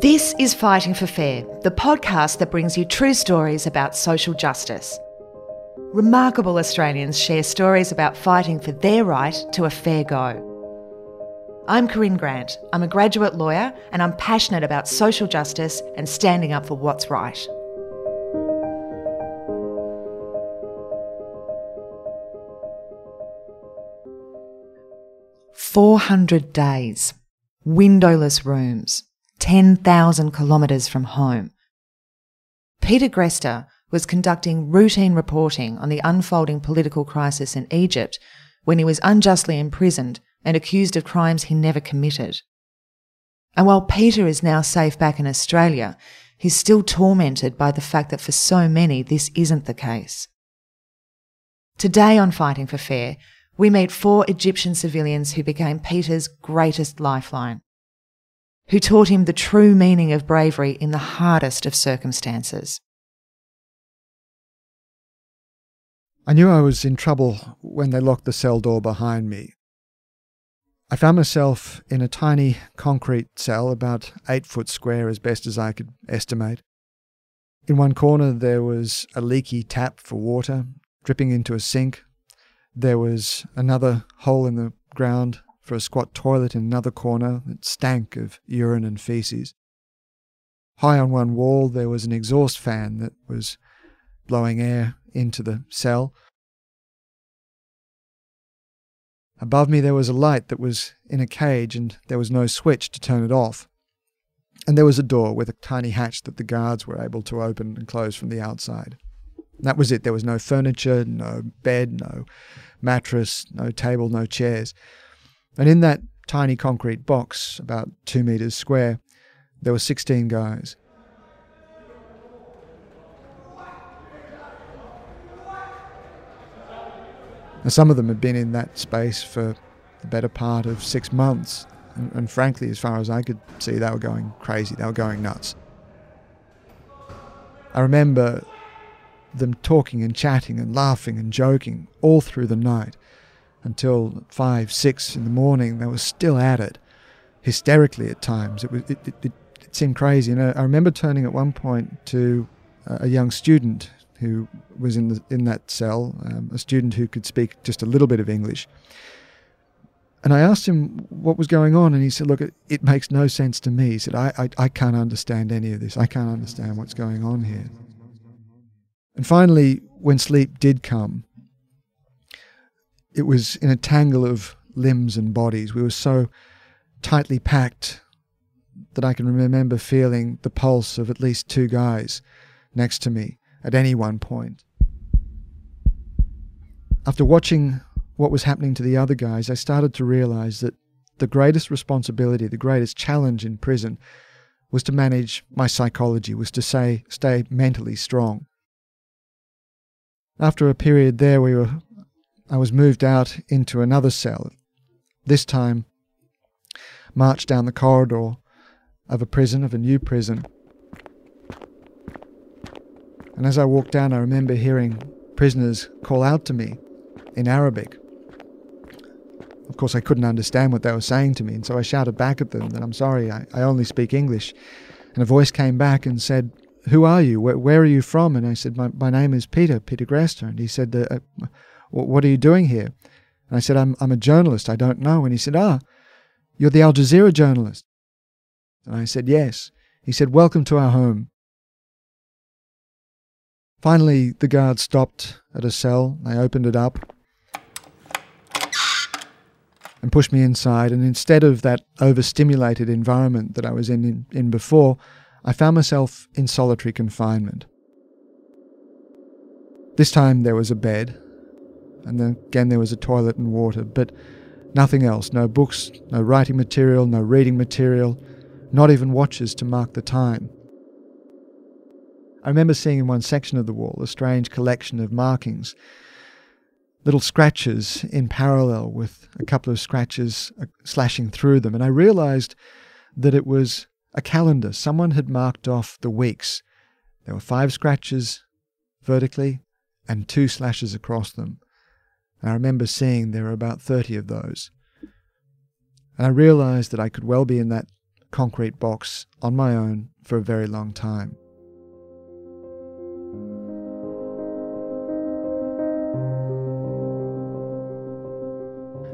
This is Fighting for Fair, the podcast that brings you true stories about social justice. Remarkable Australians share stories about fighting for their right to a fair go. I'm Corinne Grant. I'm a graduate lawyer and I'm passionate about social justice and standing up for what's right. Four hundred days, windowless rooms, 10,000 kilometres from home. Peter Greste was conducting routine reporting on the unfolding political crisis in Egypt when he was unjustly imprisoned and accused of crimes he never committed. And while Peter is now safe back in Australia, he's still tormented by the fact that for so many this isn't the case. Today on Fighting for Fair, we meet four Egyptian civilians who became Peter's greatest lifeline who taught him the true meaning of bravery in the hardest of circumstances. I knew I was in trouble when they locked the cell door behind me. I found myself in a tiny concrete cell, about eight foot square as best as I could estimate. In one corner, there was a leaky tap for water dripping into a sink. There was another hole in the ground for a squat toilet in another corner that stank of urine and feces. High on one wall, there was an exhaust fan that was blowing air into the cell. Above me, there was a light that was in a cage, and there was no switch to turn it off. And there was a door with a tiny hatch that the guards were able to open and close from the outside. That was it. There was no furniture, no bed, no mattress, no table, no chairs. And in that tiny concrete box, about two metres square, there were 16 guys. Now, some of them had been in that space for the better part of six months. And, and, frankly, as far as I could see, they were going crazy. They were going nuts. I remember them talking and chatting and laughing and joking all through the night until five, six in the morning. They were still at it, hysterically at times. It was it, it, it, seemed crazy. And I, I, remember turning at one point to a young student who was in the, in that cell, um, a student who could speak just a little bit of English. And I asked him what was going on, and he said, "Look, it, it makes no sense to me." He said, I, I, "I can't understand any of this. I can't understand what's going on here." And finally, when sleep did come, it was in a tangle of limbs and bodies. We were so tightly packed that I can remember feeling the pulse of at least two guys next to me at any one point. After watching what was happening to the other guys, I started to realize that the greatest responsibility, the greatest challenge in prison was to manage my psychology, was to say, stay mentally strong. After a period there, we were I was moved out into another cell, this time marched down the corridor of a prison, of a new prison. And as I walked down, I remember hearing prisoners call out to me in Arabic. Of course, I couldn't understand what they were saying to me, and so I shouted back at them that I'm sorry, I, I only speak English. And a voice came back and said, Who are you? Where, where are you from? And I said, My, my name is Peter, Peter Greste. And he said, uh, what are you doing here? And I said, I'm, I'm a journalist. I don't know. And he said, Ah, you're the Al Jazeera journalist. And I said, Yes. He said, Welcome to our home. Finally, the guard stopped at a cell. They opened it up and pushed me inside. And instead of that overstimulated environment that I was in, in, in before, I found myself in solitary confinement. This time there was a bed, and then again there was a toilet and water, but nothing else no books, no writing material, no reading material, not even watches to mark the time. I remember seeing in one section of the wall a strange collection of markings, little scratches in parallel with a couple of scratches uh, slashing through them, and I realized that it was a calendar. Someone had marked off the weeks. There were five scratches vertically and two slashes across them. I remember seeing there were about 30 of those. And I realized that I could well be in that concrete box on my own for a very long time.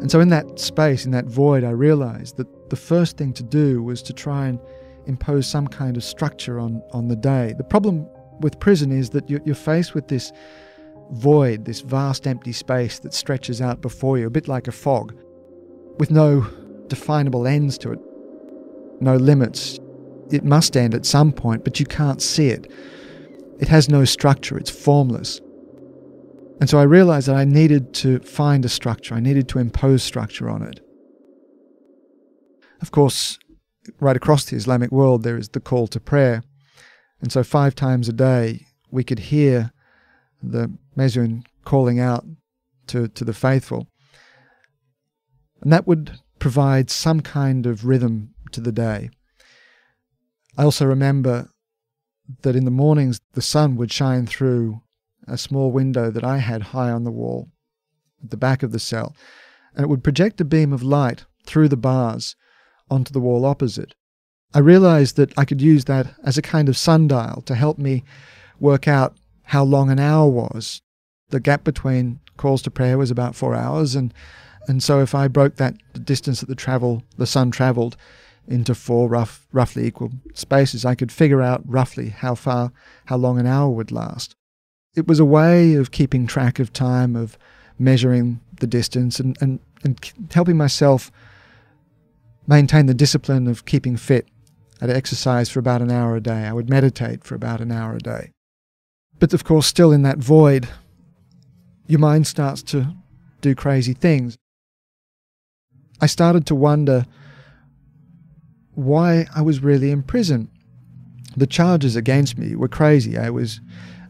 And so, in that space, in that void, I realized that the first thing to do was to try and impose some kind of structure on, on the day. The problem with prison is that you're, you're faced with this void, this vast empty space that stretches out before you, a bit like a fog, with no definable ends to it, no limits. It must end at some point, but you can't see it. It has no structure, it's formless. And so I realized that I needed to find a structure, I needed to impose structure on it. Of course, right across the Islamic world, there is the call to prayer. And so, five times a day, we could hear the muezzin calling out to, to the faithful. And that would provide some kind of rhythm to the day. I also remember that in the mornings the sun would shine through a small window that I had high on the wall at the back of the cell, and it would project a beam of light through the bars onto the wall opposite. I realized that I could use that as a kind of sundial to help me work out how long an hour was. The gap between calls to prayer was about four hours, and and so if I broke that distance that the travel the sun travelled into four rough roughly equal spaces, I could figure out roughly how far how long an hour would last. It was a way of keeping track of time, of measuring the distance, and, and, and helping myself maintain the discipline of keeping fit. I'd exercise for about an hour a day. I would meditate for about an hour a day. But of course, still in that void, your mind starts to do crazy things. I started to wonder why I was really in prison. The charges against me were crazy. I was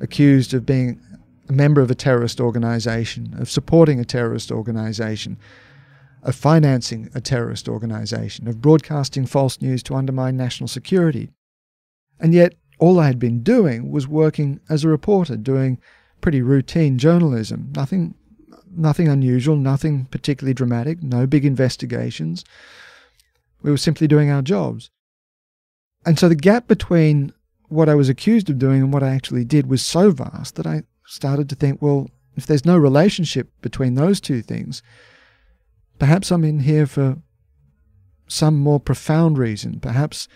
accused of being a member of a terrorist organization, of supporting a terrorist organization, of financing a terrorist organization, of broadcasting false news to undermine national security. And yet, all I had been doing was working as a reporter, doing pretty routine journalism. Nothing, nothing unusual, nothing particularly dramatic, no big investigations. We were simply doing our jobs. And so the gap between what I was accused of doing and what I actually did was so vast that I started to think, well, if there's no relationship between those two things, perhaps I'm in here for some more profound reason. Perhaps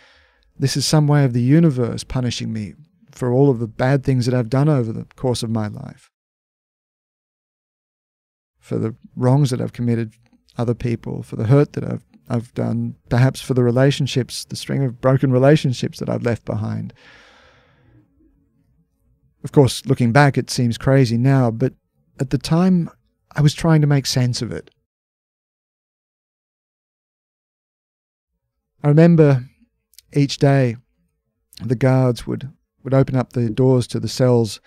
this is some way of the universe punishing me for all of the bad things that I've done over the course of my life, for the wrongs that I've committed other people, for the hurt that I've I've done, perhaps for the relationships, the string of broken relationships that I've left behind. Of course, looking back, it seems crazy now, but at the time, I was trying to make sense of it. I remember each day the guards would, would open up the doors to the cells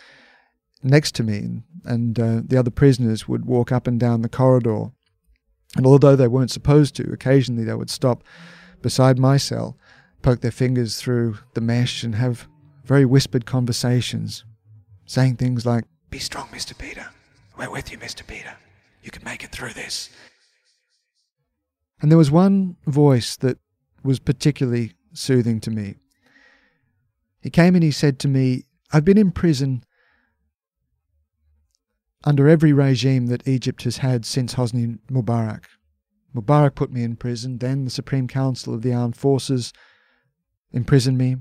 next to me, and, uh, the other prisoners would walk up and down the corridor. And although they weren't supposed to, occasionally they would stop beside my cell, poke their fingers through the mesh, and have very whispered conversations saying things like, Be strong, Mr. Peter. We're with you, Mr. Peter. You can make it through this. And there was one voice that was particularly soothing to me. He came and he said to me, I've been in prison under every regime that Egypt has had since Hosni Mubarak. Mubarak put me in prison, then the Supreme Council of the Armed Forces imprisoned me,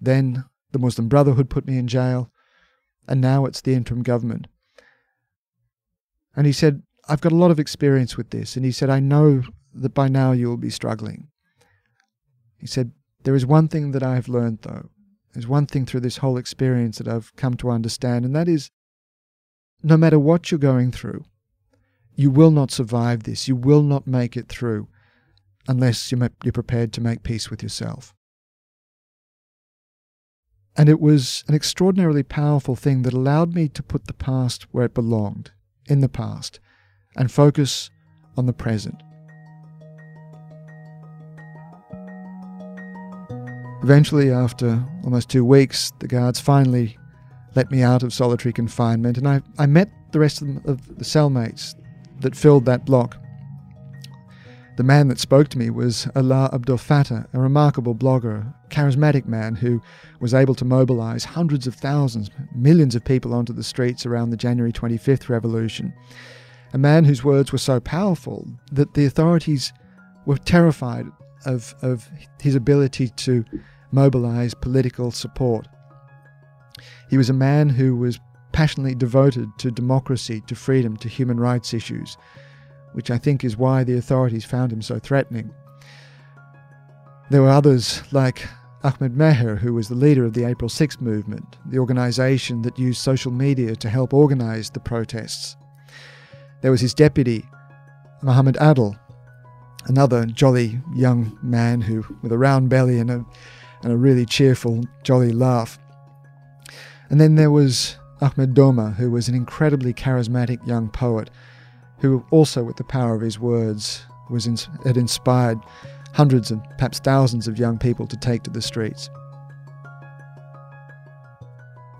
then the Muslim Brotherhood put me in jail, and now it's the interim government. And he said, I've got a lot of experience with this. And he said, I know that by now you will be struggling. He said, There is one thing that I have learned, though. There's one thing through this whole experience that I've come to understand, and that is no matter what you're going through, you will not survive this. You will not make it through unless you're prepared to make peace with yourself. And it was an extraordinarily powerful thing that allowed me to put the past where it belonged, in the past, and focus on the present. Eventually, after almost two weeks, the guards finally let me out of solitary confinement, and I, I met the rest of the, of the cellmates that filled that block. The man that spoke to me was Alaa Abdel Fattah, a remarkable blogger, charismatic man who was able to mobilize hundreds of thousands, millions of people onto the streets around the January 25th revolution. A man whose words were so powerful that the authorities were terrified of, of his ability to mobilize political support. He was a man who was passionately devoted to democracy, to freedom, to human rights issues which I think is why the authorities found him so threatening. There were others like Ahmed Maher, who was the leader of the April 6 movement, the organization that used social media to help organize the protests. There was his deputy, Mohammed Adel, another jolly young man who, with a round belly and a, and a really cheerful, jolly laugh. And then there was Ahmed Douma, who was an incredibly charismatic young poet who also, with the power of his words, was in, had inspired hundreds and perhaps thousands of young people to take to the streets.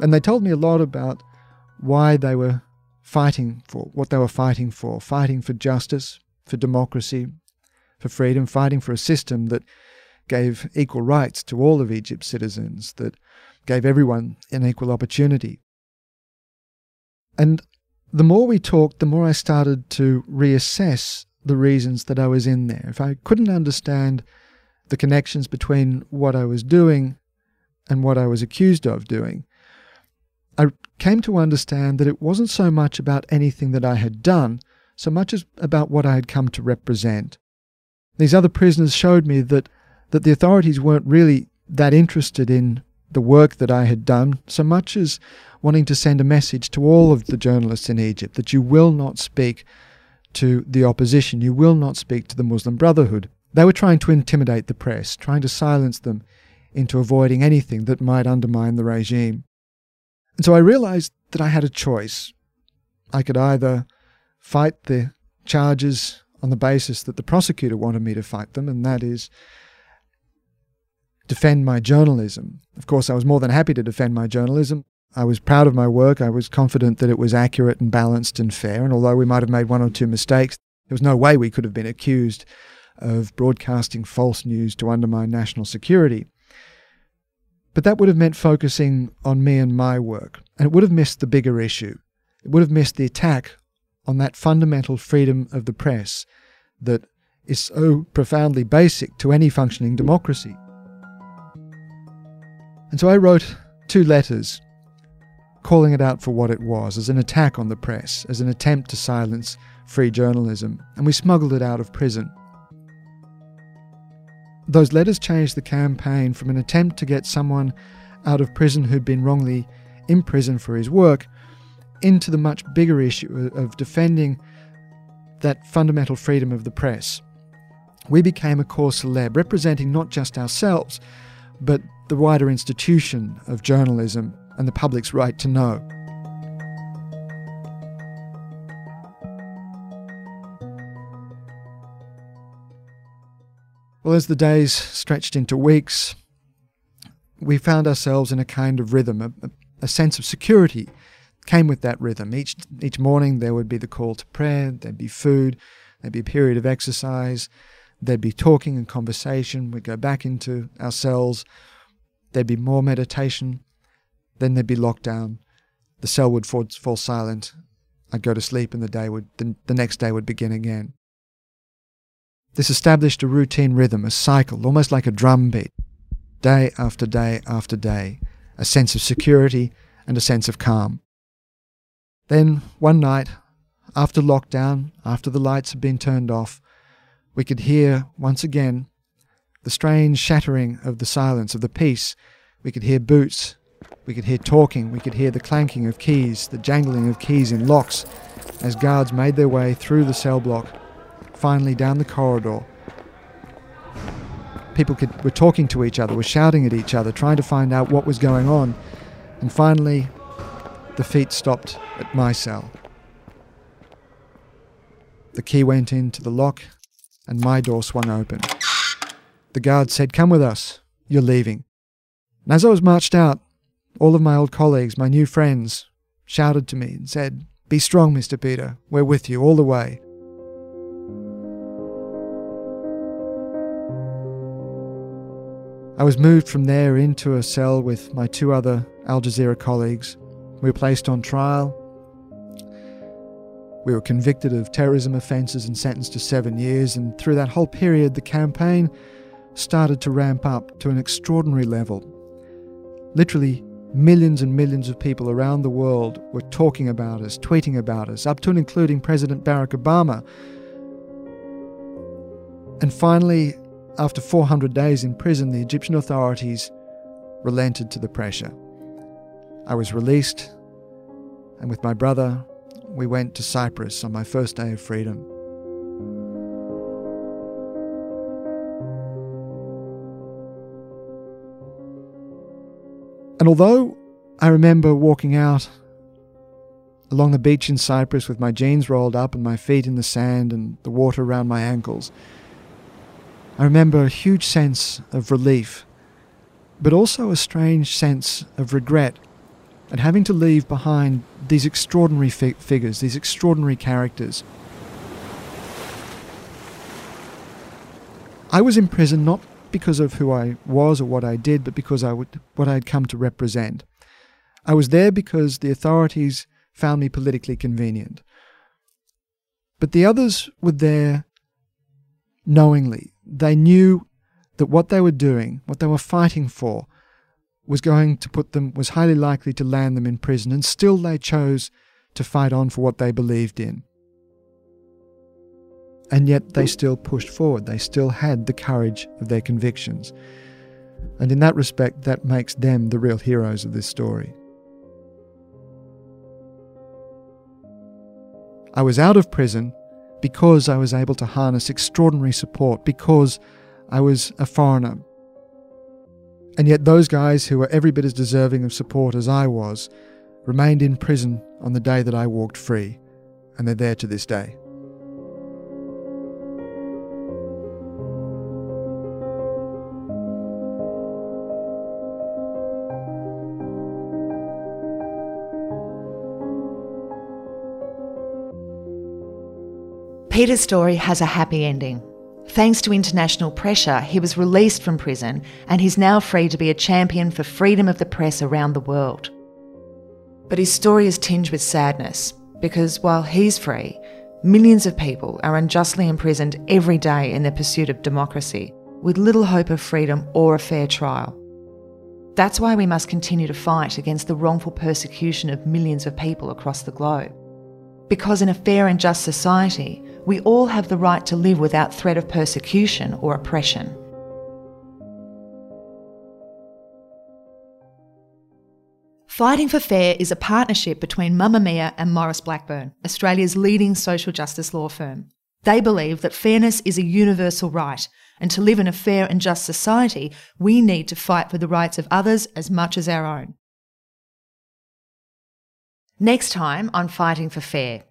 And they told me a lot about why they were fighting for, what they were fighting for, fighting for justice, for democracy, for freedom, fighting for a system that gave equal rights to all of Egypt's citizens, that gave everyone an equal opportunity. And the more we talked, the more I started to reassess the reasons that I was in there. If I couldn't understand the connections between what I was doing and what I was accused of doing, I came to understand that it wasn't so much about anything that I had done, so much as about what I had come to represent. These other prisoners showed me that, that the authorities weren't really that interested in the work that I had done so much as wanting to send a message to all of the journalists in Egypt that you will not speak to the opposition, you will not speak to the Muslim Brotherhood. They were trying to intimidate the press, trying to silence them into avoiding anything that might undermine the regime. And so I realized that I had a choice. I could either fight the charges on the basis that the prosecutor wanted me to fight them, and that is defend my journalism. Of course, I was more than happy to defend my journalism. I was proud of my work. I was confident that it was accurate and balanced and fair. And although we might have made one or two mistakes, there was no way we could have been accused of broadcasting false news to undermine national security. But that would have meant focusing on me and my work, and it would have missed the bigger issue. It would have missed the attack on that fundamental freedom of the press that is so profoundly basic to any functioning democracy. And so I wrote two letters calling it out for what it was as an attack on the press, as an attempt to silence free journalism, and we smuggled it out of prison. Those letters changed the campaign from an attempt to get someone out of prison who'd been wrongly imprisoned for his work into the much bigger issue of defending that fundamental freedom of the press. We became a cause célèbre, representing not just ourselves, but the wider institution of journalism and the public's right to know. Well, as the days stretched into weeks, we found ourselves in a kind of rhythm, a, a, sense of security came with that rhythm. Each, each morning there would be the call to prayer, there'd be food, there'd be a period of exercise, there'd be talking and conversation. We'd go back into our cells, There'd be more meditation. Then there'd be lockdown. The cell would fall, fall silent. I'd go to sleep, and the day would the, the next day would begin again. This established a routine rhythm, a cycle, almost like a drum beat, day after day after day, a sense of security and a sense of calm. Then, one night, after lockdown, after the lights had been turned off, we could hear once again the strange shattering of the silence, of the peace. We could hear boots. We could hear talking. We could hear the clanking of keys, the jangling of keys in locks as guards made their way through the cell block, finally down the corridor. People could, were talking to each other, were shouting at each other, trying to find out what was going on. And finally, the feet stopped at my cell. The key went into the lock, and my door swung open. The guard said, Come with us, you're leaving. And as I was marched out, all of my old colleagues, my new friends, shouted to me and said, Be strong, Mr. Peter, we're with you all the way. I was moved from there into a cell with my two other Al Jazeera colleagues we were placed on trial. We were convicted of terrorism offences and sentenced to seven years, and through that whole period, the campaign started to ramp up to an extraordinary level. Literally, millions and millions of people around the world were talking about us, tweeting about us, up to and including President Barack Obama. And finally, after 400 days in prison, the Egyptian authorities relented to the pressure. I was released, and with my brother, we went to Cyprus on my first day of freedom. And although I remember walking out along the beach in Cyprus with my jeans rolled up and my feet in the sand and the water around my ankles, I remember a huge sense of relief, but also a strange sense of regret at having to leave behind these extraordinary fi- figures, these extraordinary characters. I was in prison not because of who I was or what I did, but because I would what I had come to represent. I was there because the authorities found me politically convenient. But the others were there knowingly. They knew that what they were doing, what they were fighting for, was going to put them was highly likely to land them in prison, and still they chose to fight on for what they believed in. And yet they still pushed forward. They still had the courage of their convictions. And in that respect, that makes them the real heroes of this story. I was out of prison because I was able to harness extraordinary support, because I was a foreigner. And yet, those guys who were every bit as deserving of support as I was remained in prison on the day that I walked free, and they're there to this day. Peter's story has a happy ending. Thanks to international pressure, he was released from prison and he's now free to be a champion for freedom of the press around the world. But his story is tinged with sadness because while he's free, millions of people are unjustly imprisoned every day in their pursuit of democracy with little hope of freedom or a fair trial. That's why we must continue to fight against the wrongful persecution of millions of people across the globe. Because in a fair and just society, we all have the right to live without threat of persecution or oppression. Fighting for Fair is a partnership between Mamamia and Maurice Blackburn, Australia's leading social justice law firm. They believe that fairness is a universal right, and to live in a fair and just society, we need to fight for the rights of others as much as our own. Next time on Fighting for Fair,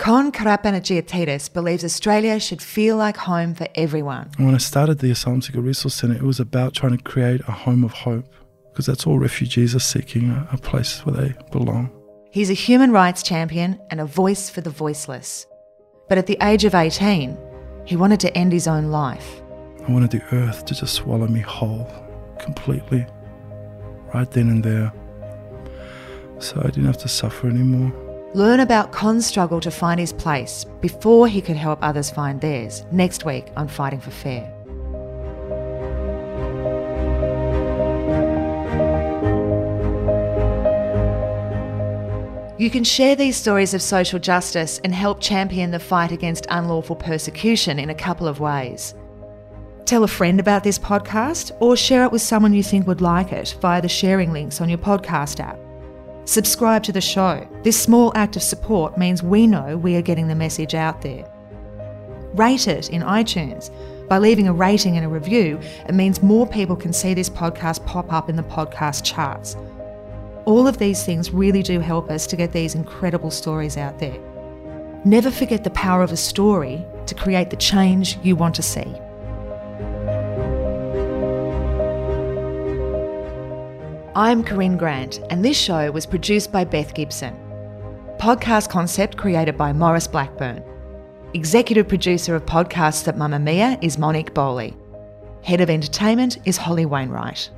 Kon Karapanagiotidis believes Australia should feel like home for everyone. When I started the Asylum Seeker Resource Centre, it was about trying to create a home of hope because that's all refugees are seeking a, a place where they belong. He's a human rights champion and a voice for the voiceless. But at the age of 18, he wanted to end his own life. I wanted the earth to just swallow me whole, completely, right then and there. So I didn't have to suffer anymore. Learn about Kon's struggle to find his place before he could help others find theirs next week on Fighting for Fair. You can share these stories of social justice and help champion the fight against unlawful persecution in a couple of ways. Tell a friend about this podcast or share it with someone you think would like it via the sharing links on your podcast app. Subscribe to the show. This small act of support means we know we are getting the message out there. Rate it in iTunes. By leaving a rating and a review, it means more people can see this podcast pop up in the podcast charts. All of these things really do help us to get these incredible stories out there. Never forget the power of a story to create the change you want to see. I'm Corinne Grant, and this show was produced by Beth Gibson. Podcast concept created by Maurice Blackburn. Executive producer of podcasts at Mamamia is Monique Bowley. Head of Entertainment is Holly Wainwright.